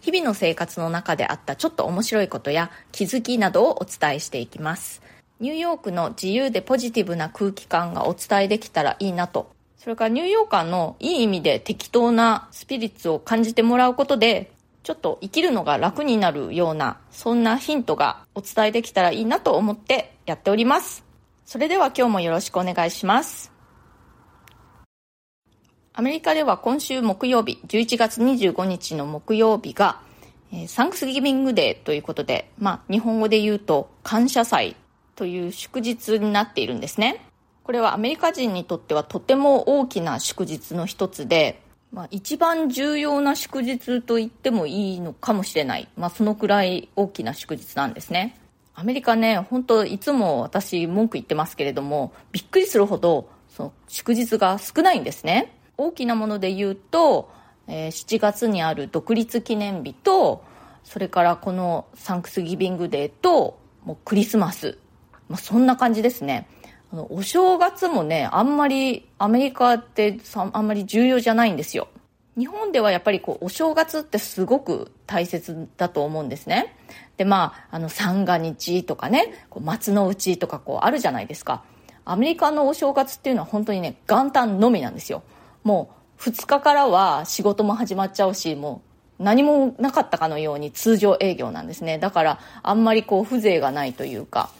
日々の生活の中であったちょっと面白いことや気づきなどをお伝えしていきます。ニューヨークの自由でポジティブな空気感がお伝えできたらいいなと。それからニューヨーカーのいい意味で適当なスピリッツを感じてもらうことで、ちょっと生きるのが楽になるような、そんなヒントがお伝えできたらいいなと思ってやっております。それでは今日もよろしくお願いします。アメリカでは今週木曜日、11月25日の木曜日が、えー、サンクスギビングデーということで、まあ、日本語で言うと感謝祭という祝日になっているんですね。これはアメリカ人にとってはとても大きな祝日の一つで、まあ、一番重要な祝日と言ってもいいのかもしれない。まあ、そのくらい大きな祝日なんですね。アメリカね、本当いつも私文句言ってますけれども、びっくりするほど、その祝日が少ないんですね。大きなもので言うと、えー、7月にある独立記念日と、それからこのサンクスギビングデーと、もうクリスマス。まあ、そんな感じですね。あの、お正月もね、あんまり、アメリカってあんまり重要じゃないんですよ。日本ではやっぱりこう、お正月ってすごく大切だと思うんですね。で、まあ、あの、三が日とかね、こう松の内とかこう、あるじゃないですか。アメリカのお正月っていうのは本当にね、元旦のみなんですよ。もう2日からは仕事も始まっちゃうしもう何もなかったかのように通常営業なんですね。だからあんまりこう風情がないというか。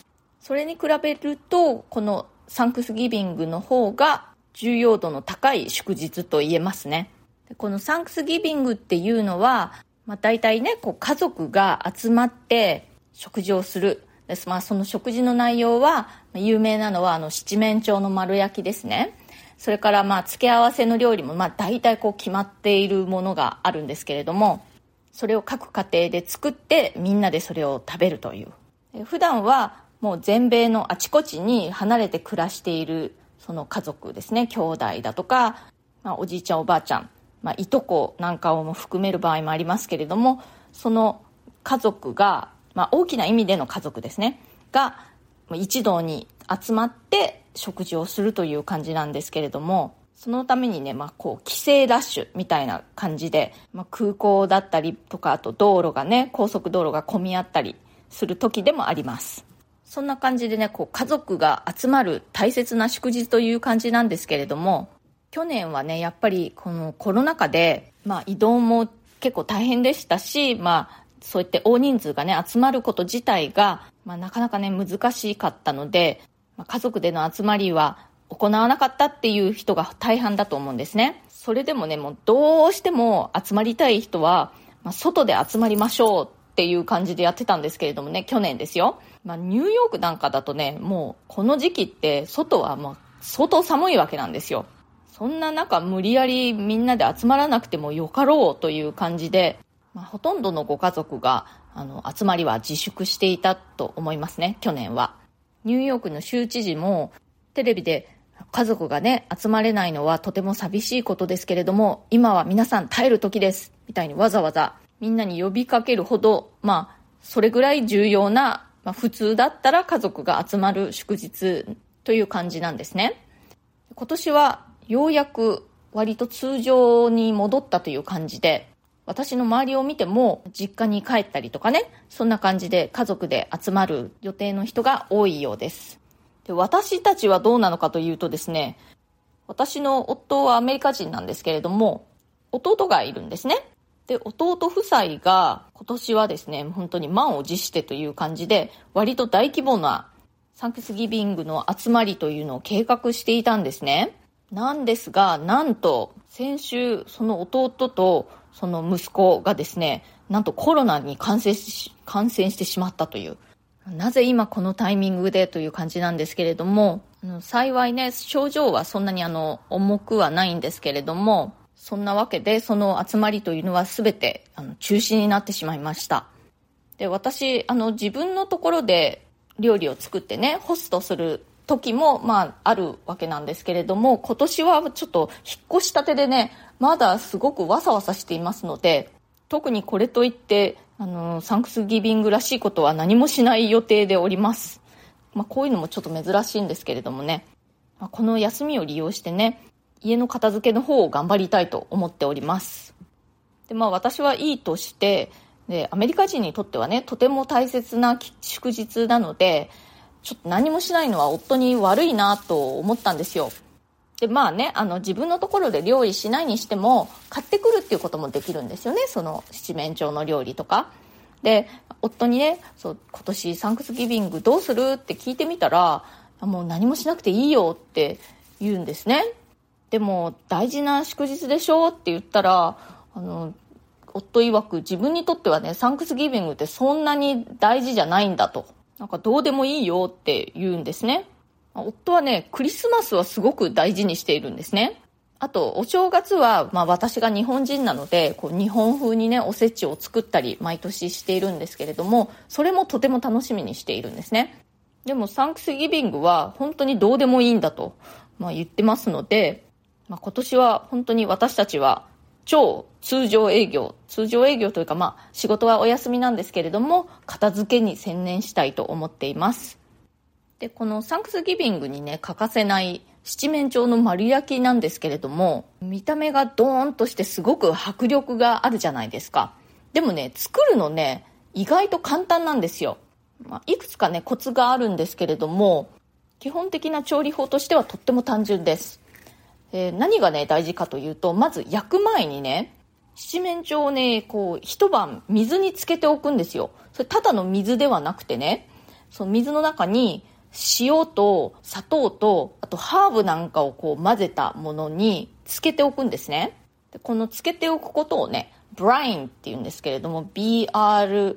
それに比べるとこのサンクスギビングの方が重要度の高い祝日と言えますね。このサンクスギビングっていうのは、まあ、大体ねこう家族が集まって食事をする。です、まあ、その食事の内容は有名なのはあの七面鳥の丸焼きですね。それからまあ付け合わせの料理もまあ大体こう決まっているものがあるんですけれども、それを各家庭で作ってみんなでそれを食べるという。普段はもう全米のあちこちに離れて暮らしているその家族ですね、兄弟だとか、まあ、おじいちゃんおばあちゃん、まあ、いとこなんかをも含める場合もありますけれども、その家族が、まあ、大きな意味での家族ですね、が一堂に集まって食事をするという感じなんですけれども、そのためにね、まあ、こう、帰省ラッシュみたいな感じで、まあ、空港だったりとか、あと道路がね、高速道路が混み合ったりする時でもあります。そんな感じでね、こう、家族が集まる大切な祝日という感じなんですけれども、去年はね、やっぱりこのコロナ禍で、まあ、移動も結構大変でしたし、まあ、そういって大人数がね、集まること自体が、まあ、なかなかね、難しかったので、ま、家族での集まりは行わなかったっていう人が大半だと思うんですね。それでもね、もうどうしても集まりたい人は、まあ、外で集まりましょうっていう感じでやってたんですけれどもね、去年ですよ。まあ、ニューヨークなんかだとね、もうこの時期って外はもう相当寒いわけなんですよ。そんな中無理やりみんなで集まらなくてもよかろうという感じで、まあ、ほとんどのご家族があの集まりは自粛していたと思いますね、去年は。ニューヨークの州知事もテレビで家族がね、集まれないのはとても寂しいことですけれども、今は皆さん耐える時です。みたいにわざわざみんなに呼びかけるほど、まあ、それぐらい重要な、まあ、普通だったら家族が集まる祝日という感じなんですね。今年はようやく割と通常に戻ったという感じで、私の周りを見ても実家に帰ったりとかね、そんな感じで家族で集まる予定の人が多いようです。で私たちはどうなのかというとですね、私の夫はアメリカ人なんですけれども、弟がいるんですね。で、弟夫妻が今年はですね、本当に満を持してという感じで、割と大規模なサンクスギビングの集まりというのを計画していたんですね。なんですが、なんと、先週、その弟とその息子がですね、なんとコロナに感染し、感染してしまったという。なぜ今このタイミングでという感じなんですけれども、幸いね、症状はそんなにあの、重くはないんですけれども、そんなわけで、その集まりというのは全てあの中止になってしまいました。で、私、あの、自分のところで料理を作ってね、ホストする時も、まあ、あるわけなんですけれども、今年はちょっと引っ越したてでね、まだすごくわさわさしていますので、特にこれといって、あの、サンクスギビングらしいことは何もしない予定でおります。まあ、こういうのもちょっと珍しいんですけれどもね、まあ、この休みを利用してね、家の片付けの方を頑張りたいと思っております。で、まあ私はいいとして、で、アメリカ人にとってはね、とても大切な祝日なので、ちょっと何もしないのは夫に悪いなと思ったんですよ。で、まあね、あの、自分のところで料理しないにしても、買ってくるっていうこともできるんですよね。その七面鳥の料理とか。で、夫にね、そう、今年サンクスギビングどうするって聞いてみたら、もう何もしなくていいよって言うんですね。でも、大事な祝日でしょって言ったら、あの、夫曰く自分にとってはね、サンクスギビングってそんなに大事じゃないんだと。なんかどうでもいいよって言うんですね。夫はね、クリスマスはすごく大事にしているんですね。あと、お正月は、まあ私が日本人なので、こう日本風にね、おせちを作ったり、毎年しているんですけれども、それもとても楽しみにしているんですね。でも、サンクスギビングは本当にどうでもいいんだと、まあ、言ってますので、まあ、今年は本当に私たちは超通常営業、通常営業というかまあ仕事はお休みなんですけれども、片付けに専念したいと思っています。で、このサンクスギビングにね、欠かせない七面鳥の丸焼きなんですけれども、見た目がドーンとしてすごく迫力があるじゃないですか。でもね、作るのね、意外と簡単なんですよ。まあ、いくつかね、コツがあるんですけれども、基本的な調理法としてはとっても単純です。えー、何がね、大事かというと、まず焼く前にね、七面鳥をね、こう、一晩水につけておくんですよ。それただの水ではなくてね、その水の中に塩と砂糖と、あとハーブなんかをこう混ぜたものにつけておくんですね。でこのつけておくことをね、ブラインって言うんですけれども、B-R-I-N-E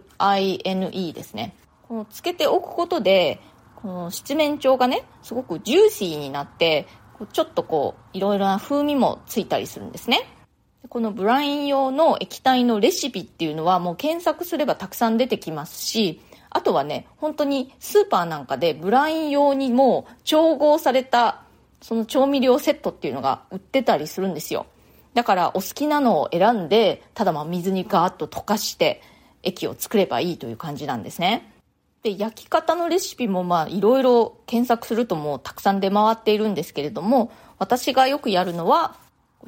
ですね。このつけておくことで、この七面鳥がね、すごくジューシーになって、ちょっとこう、いろいろな風味もついたりするんですね。このブライン用の液体のレシピっていうのはもう検索すればたくさん出てきますし、あとはね、本当にスーパーなんかでブライン用にも調合されたその調味料セットっていうのが売ってたりするんですよ。だからお好きなのを選んで、ただまあ水にガーッと溶かして液を作ればいいという感じなんですね。で、焼き方のレシピもまあいろいろ検索するともうたくさん出回っているんですけれども、私がよくやるのは、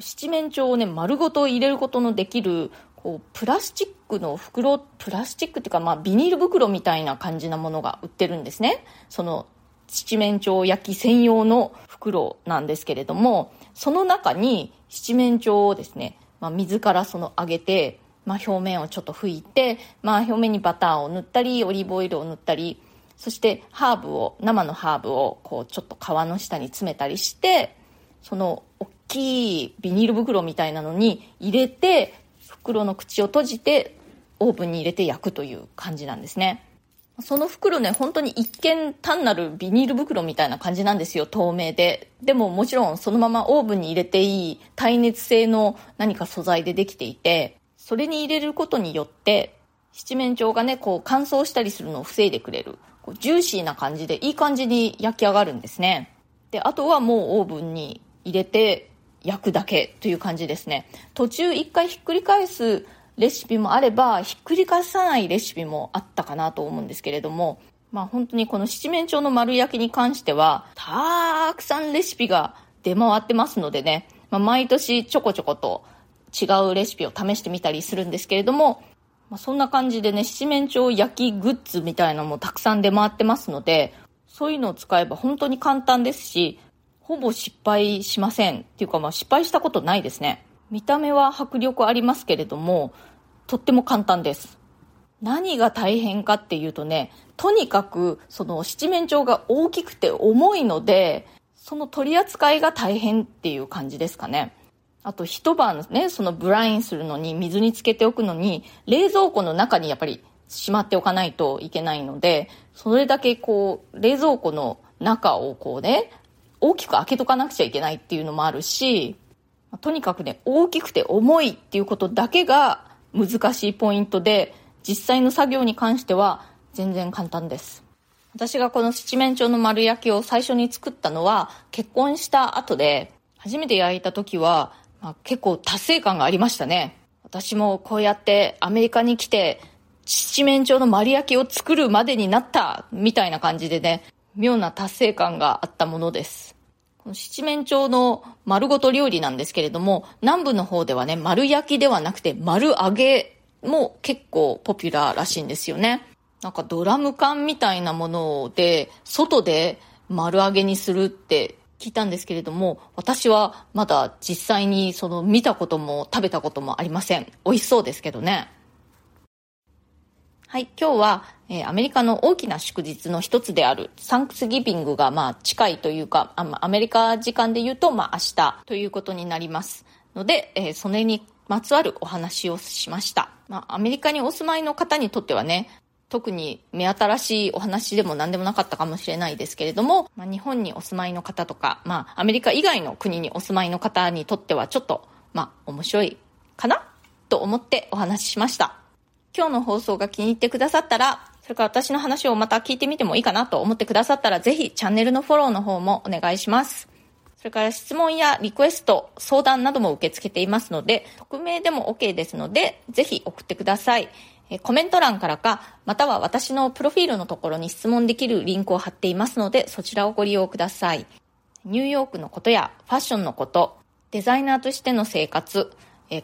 七面鳥をね、丸ごと入れることのできる、こう、プラスチックの袋、プラスチックっていうかまあビニール袋みたいな感じなものが売ってるんですね。その、七面鳥焼き専用の袋なんですけれども、その中に七面鳥をですね、まあ、水からその揚げて、まあ、表面をちょっと拭いて、まあ、表面にバターを塗ったり、オリーブオイルを塗ったり、そしてハーブを、生のハーブをこうちょっと皮の下に詰めたりして、その大きいビニール袋みたいなのに入れて、袋の口を閉じてオーブンに入れて焼くという感じなんですね。その袋ね、本当に一見単なるビニール袋みたいな感じなんですよ、透明で。でももちろんそのままオーブンに入れていい耐熱性の何か素材でできていて、それに入れることによって、七面鳥がね、こう乾燥したりするのを防いでくれる。こうジューシーな感じでいい感じに焼き上がるんですね。で、あとはもうオーブンに入れて焼くだけという感じですね。途中一回ひっくり返すレシピもあれば、ひっくり返さないレシピもあったかなと思うんですけれども、まあ本当にこの七面鳥の丸焼きに関しては、たくさんレシピが出回ってますのでね、まあ、毎年ちょこちょこと違うレシピを試してみたりするんですけれども、まあ、そんな感じでね、七面鳥焼きグッズみたいなのもたくさん出回ってますので、そういうのを使えば本当に簡単ですし、ほぼ失敗しません。っていうかまあ失敗したことないですね。見た目は迫力ありますけれども、とっても簡単です。何が大変かっていうとね、とにかくその七面鳥が大きくて重いので、その取り扱いが大変っていう感じですかね。あと一晩ね、そのブラインするのに、水につけておくのに、冷蔵庫の中にやっぱりしまっておかないといけないので、それだけこう、冷蔵庫の中をこうね、大きく開けとかなくちゃいけないっていうのもあるし、とにかくね、大きくて重いっていうことだけが難しいポイントで、実際の作業に関しては全然簡単です。私がこの七面鳥の丸焼きを最初に作ったのは結婚した後で初めて焼いた時は、まあ、結構達成感がありましたね私もこうやってアメリカに来て七面鳥の丸焼きを作るまでになったみたいな感じでね妙な達成感があったものですこの七面鳥の丸ごと料理なんですけれども、南部の方ではね、丸焼きではなくて丸揚げも結構ポピュラーらしいんですよね。なんかドラム缶みたいなもので、外で丸揚げにするって聞いたんですけれども、私はまだ実際にその見たことも食べたこともありません。美味しそうですけどね。はい、今日は、えー、アメリカの大きな祝日の一つであるサンクスギビングがまあ近いというかあ、アメリカ時間で言うとまあ明日ということになりますので、えー、それにまつわるお話をしました。まあ、アメリカにお住まいの方にとってはね、特に目新しいお話でも何でもなかったかもしれないですけれども、まあ、日本にお住まいの方とか、まあ、アメリカ以外の国にお住まいの方にとってはちょっと、まあ、面白いかなと思ってお話ししました。今日の放送が気に入ってくださったら、それから私の話をまた聞いてみてもいいかなと思ってくださったら、ぜひチャンネルのフォローの方もお願いします。それから質問やリクエスト、相談なども受け付けていますので、匿名でも OK ですので、ぜひ送ってください。えコメント欄からか、または私のプロフィールのところに質問できるリンクを貼っていますので、そちらをご利用ください。ニューヨークのことやファッションのこと、デザイナーとしての生活、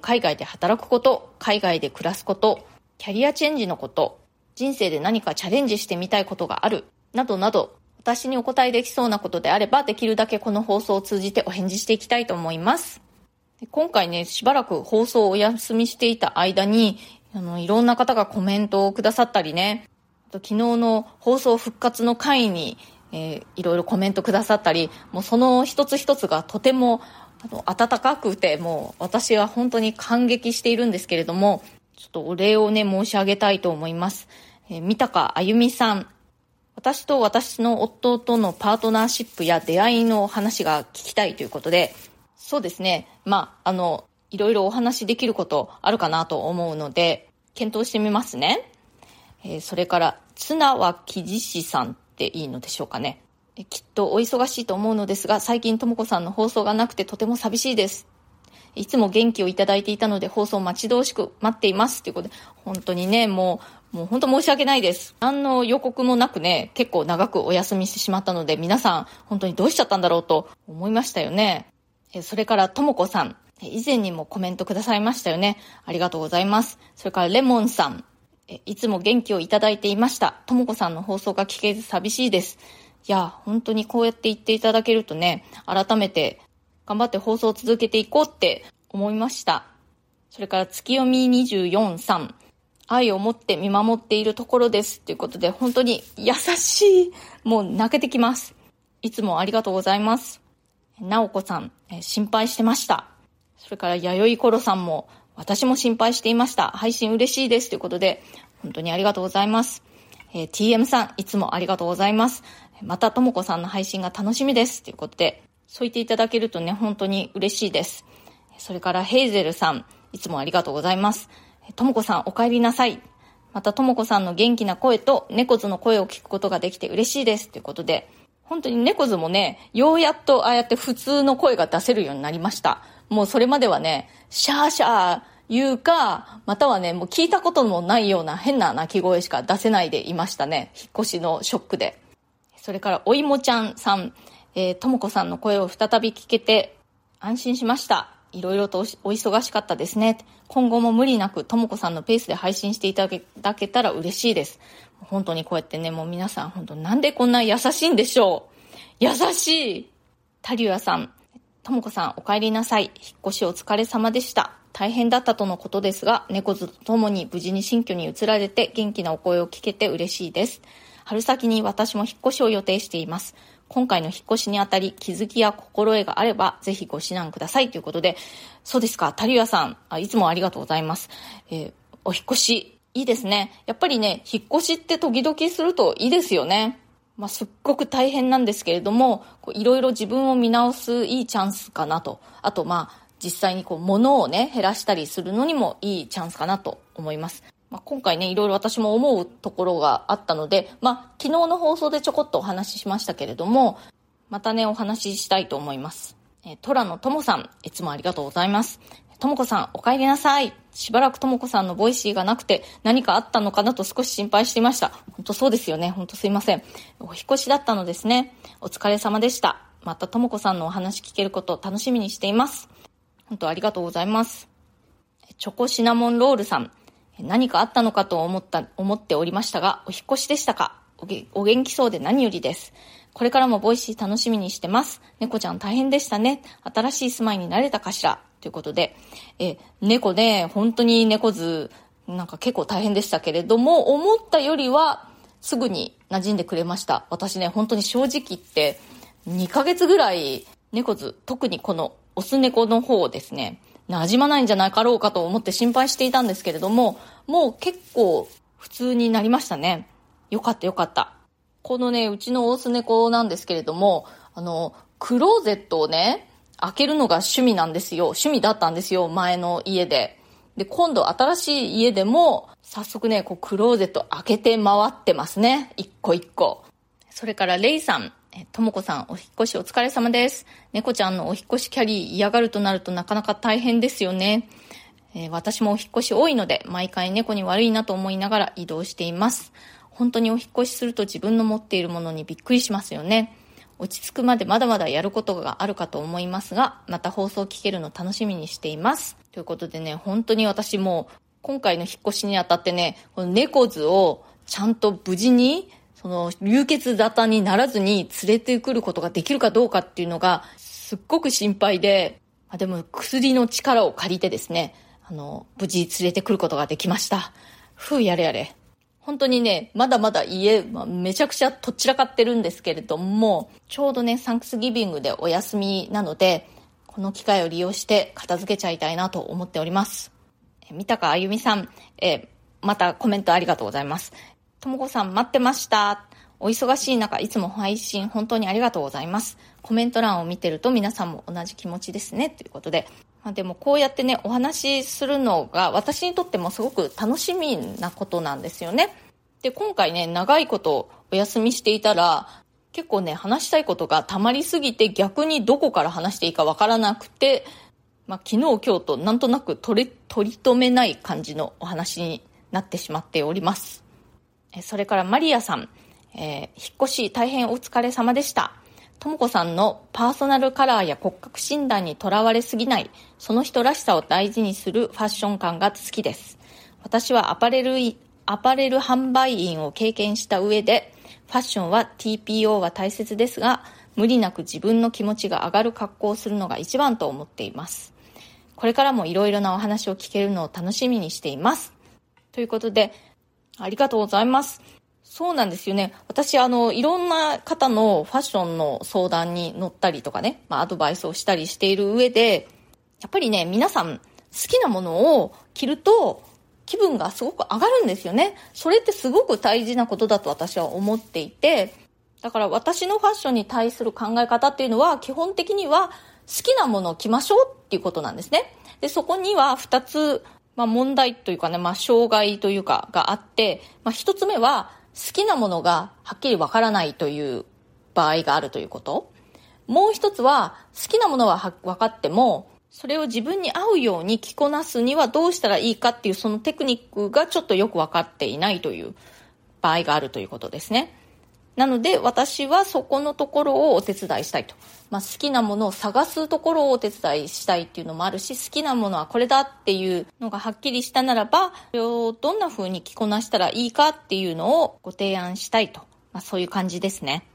海外で働くこと、海外で暮らすこと、キャリアチェンジのこと、人生で何かチャレンジしてみたいことがある、などなど、私にお答えできそうなことであれば、できるだけこの放送を通じてお返事していきたいと思います。今回ね、しばらく放送をお休みしていた間に、あの、いろんな方がコメントをくださったりね、昨日の放送復活の回に、えー、いろいろコメントくださったり、もうその一つ一つがとてもあの温かくて、もう私は本当に感激しているんですけれども、ちょっとお礼をね、申し上げたいと思います。えー、三高あゆみさん。私と私の夫とのパートナーシップや出会いの話が聞きたいということで、そうですね。まあ、あの、いろいろお話できることあるかなと思うので、検討してみますね。えー、それから、綱脇地師さんっていいのでしょうかね。えきっとお忙しいと思うのですが、最近ともこさんの放送がなくてとても寂しいです。いつも元気をいただいていたので放送待ち遠しく待っています。ということで、本当にね、もう、もう本当申し訳ないです。何の予告もなくね、結構長くお休みしてしまったので、皆さん、本当にどうしちゃったんだろうと思いましたよね。それから、ともこさん。以前にもコメントくださいましたよね。ありがとうございます。それから、レモンさん。いつも元気をいただいていました。ともこさんの放送が聞けず寂しいです。いや、本当にこうやって言っていただけるとね、改めて頑張って放送を続けていこうって思いました。それから月読み24さん。愛を持って見守っているところです。ということで、本当に優しい。もう泣けてきます。いつもありがとうございます。なおこさん、心配してました。それから、弥生コロさんも、私も心配していました。配信嬉しいです。ということで、本当にありがとうございます。えー、TM さん、いつもありがとうございます。また、ともこさんの配信が楽しみです。ということで、そう言っていただけるとね、本当に嬉しいです。それからヘイゼルさん、いつもありがとうございます。ともこさん、お帰りなさい。また、ともこさんの元気な声と猫図の声を聞くことができて嬉しいです。ということで、本当に猫図もね、ようやっとああやって普通の声が出せるようになりました。もうそれまではね、シャーシャー言うか、またはね、もう聞いたこともないような変な鳴き声しか出せないでいましたね。引っ越しのショックで。それから、おいもちゃんさん、えー、ともこさんの声を再び聞けて安心しました。いろいろとお忙しかったですね。今後も無理なくともこさんのペースで配信していただけたら嬉しいです。本当にこうやってね、もう皆さん本当なんでこんな優しいんでしょう。優しい。タリュアさん、ともこさんお帰りなさい。引っ越しお疲れ様でした。大変だったとのことですが、猫図とともに無事に新居に移られて元気なお声を聞けて嬉しいです。春先に私も引っ越しを予定しています。今回の引っ越しにあたり気づきや心得があればぜひご指南くださいということで、そうですか、タリアさん、あいつもありがとうございます。えー、お引っ越し、いいですね。やっぱりね、引っ越しって時々するといいですよね。まあ、すっごく大変なんですけれども、いろいろ自分を見直すいいチャンスかなと。あと、まあ、実際にこう、物をね、減らしたりするのにもいいチャンスかなと思います。まあ、今回ね、いろいろ私も思うところがあったので、まあ、昨日の放送でちょこっとお話ししましたけれども、またね、お話ししたいと思います。えー、トラのともさん、いつもありがとうございます。ともこさん、お帰りなさい。しばらくともこさんの Voicyがなくて何かあったのかな？と少し心配していました。本当そうですよね。本当すいません。お引越しだったのですね。お疲れ様でした。またともこさんのお話聞けること楽しみにしています。本当ありがとうございます。チョコシナモンロールさん。何かあったのかと思った、思っておりましたが、お引越しでしたか？お元気そうで何よりです。これからも Voicy楽しみにしてます。猫ちゃん大変でしたね。新しい住まいになれたかしら？ということで、え、猫ね、本当に猫図、なんか結構大変でしたけれども、思ったよりはすぐに馴染んでくれました。私ね、本当に正直言って、2ヶ月ぐらい猫図、特にこのオス猫の方をですね、馴染まないんじゃなかろうかと思って心配していたんですけれども、もう結構普通になりましたね。よかったよかった。このね、うちのオス猫なんですけれども、あの、クローゼットをね、開けるのが趣味なんですよ。趣味だったんですよ、前の家で。で、今度新しい家でも、早速ね、こう、クローゼット開けて回ってますね。一個一個。それから、レイさん。ともこさん、お引越しお疲れ様です。猫ちゃんのお引越しキャリー嫌がるとなるとなかなか大変ですよね。えー、私もお引越し多いので、毎回猫に悪いなと思いながら移動しています。本当にお引越しすると自分の持っているものにびっくりしますよね。落ち着くまでまだまだやることがあるかと思いますが、また放送聞けるの楽しみにしています。ということでね、本当に私も今回の引っ越しにあたってね、この猫図をちゃんと無事にその流血沙汰にならずに連れてくることができるかどうかっていうのがすっごく心配で、あでも薬の力を借りてですね、あの、無事連れてくることができました。ふう、やれやれ。本当にね、まだまだ家、まあ、めちゃくちゃとっちらかってるんですけれども、ちょうどね、サンクスギビングでお休みなので、この機会を利用して片付けちゃいたいなと思っております。三高あゆみさん、えまたコメントありがとうございます。ともこさん待ってました。お忙しい中、いつも配信本当にありがとうございます。コメント欄を見てると皆さんも同じ気持ちですね。ということで。まあ、でもこうやってね、お話しするのが私にとってもすごく楽しみなことなんですよね。で、今回ね、長いことお休みしていたら、結構ね、話したいことが溜まりすぎて逆にどこから話していいかわからなくて、まあ、昨日今日となんとなく取り、取り留めない感じのお話になってしまっております。それからマリアさん、えー、引っ越し大変お疲れ様でした。ともこさんのパーソナルカラーや骨格診断にとらわれすぎない、その人らしさを大事にするファッション感が好きです。私はアパレル、アパレル販売員を経験した上で、ファッションは TPO は大切ですが、無理なく自分の気持ちが上がる格好をするのが一番と思っています。これからもいろいろなお話を聞けるのを楽しみにしています。ということで、ありがとうございます。そうなんですよね。私、あの、いろんな方のファッションの相談に乗ったりとかね、まあ、アドバイスをしたりしている上で、やっぱりね、皆さん好きなものを着ると気分がすごく上がるんですよね。それってすごく大事なことだと私は思っていて、だから私のファッションに対する考え方っていうのは基本的には好きなものを着ましょうっていうことなんですね。で、そこには二つまあ、問題というかね、まあ、障害というかがあって、まあ、一つ目は好きなものがはっきりわからないという場合があるということ。もう一つは好きなものは分かっても、それを自分に合うように着こなすにはどうしたらいいかっていうそのテクニックがちょっとよく分かっていないという場合があるということですね。なので私はそこのところをお手伝いしたいと。まあ、好きなものを探すところをお手伝いしたいっていうのもあるし、好きなものはこれだっていうのがはっきりしたならば、それをどんな風に着こなしたらいいかっていうのをご提案したいと。まあ、そういう感じですね。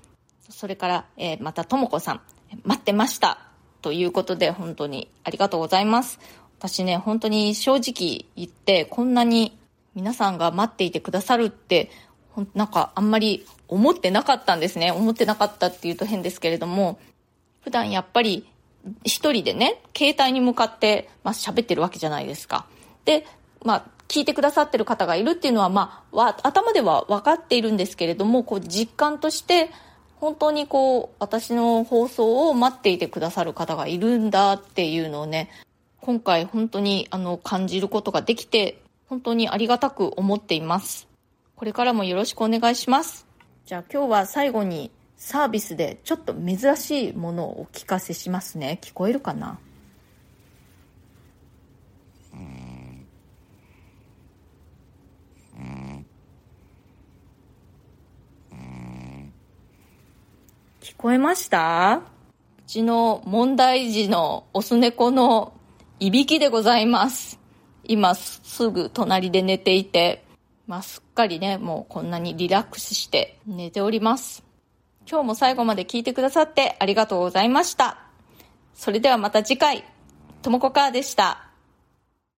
それから、えー、またともこさん、待ってました。ということで、本当にありがとうございます。私ね、本当に正直言って、こんなに皆さんが待っていてくださるってなんかあんまり思ってなかったんですね。思ってなかったっていうと変ですけれども、普段やっぱり一人でね、携帯に向かって、まあ、喋ってるわけじゃないですか。で、まあ、聞いてくださってる方がいるっていうのは、まあ、頭では分かっているんですけれども、こう、実感として、本当にこう、私の放送を待っていてくださる方がいるんだっていうのをね、今回本当にあの、感じることができて、本当にありがたく思っています。これからもよろしくお願いします。じゃあ今日は最後にサービスでちょっと珍しいものをお聞かせしますね。聞こえるかな？聞こえました？うちの問題児のオス猫のいびきでございます。今すぐ隣で寝ていて、まあ、すっかりね、もうこんなにリラックスして寝ております。今日も最後まで聞いてくださってありがとうございました。それではまた次回、ともこかーでした。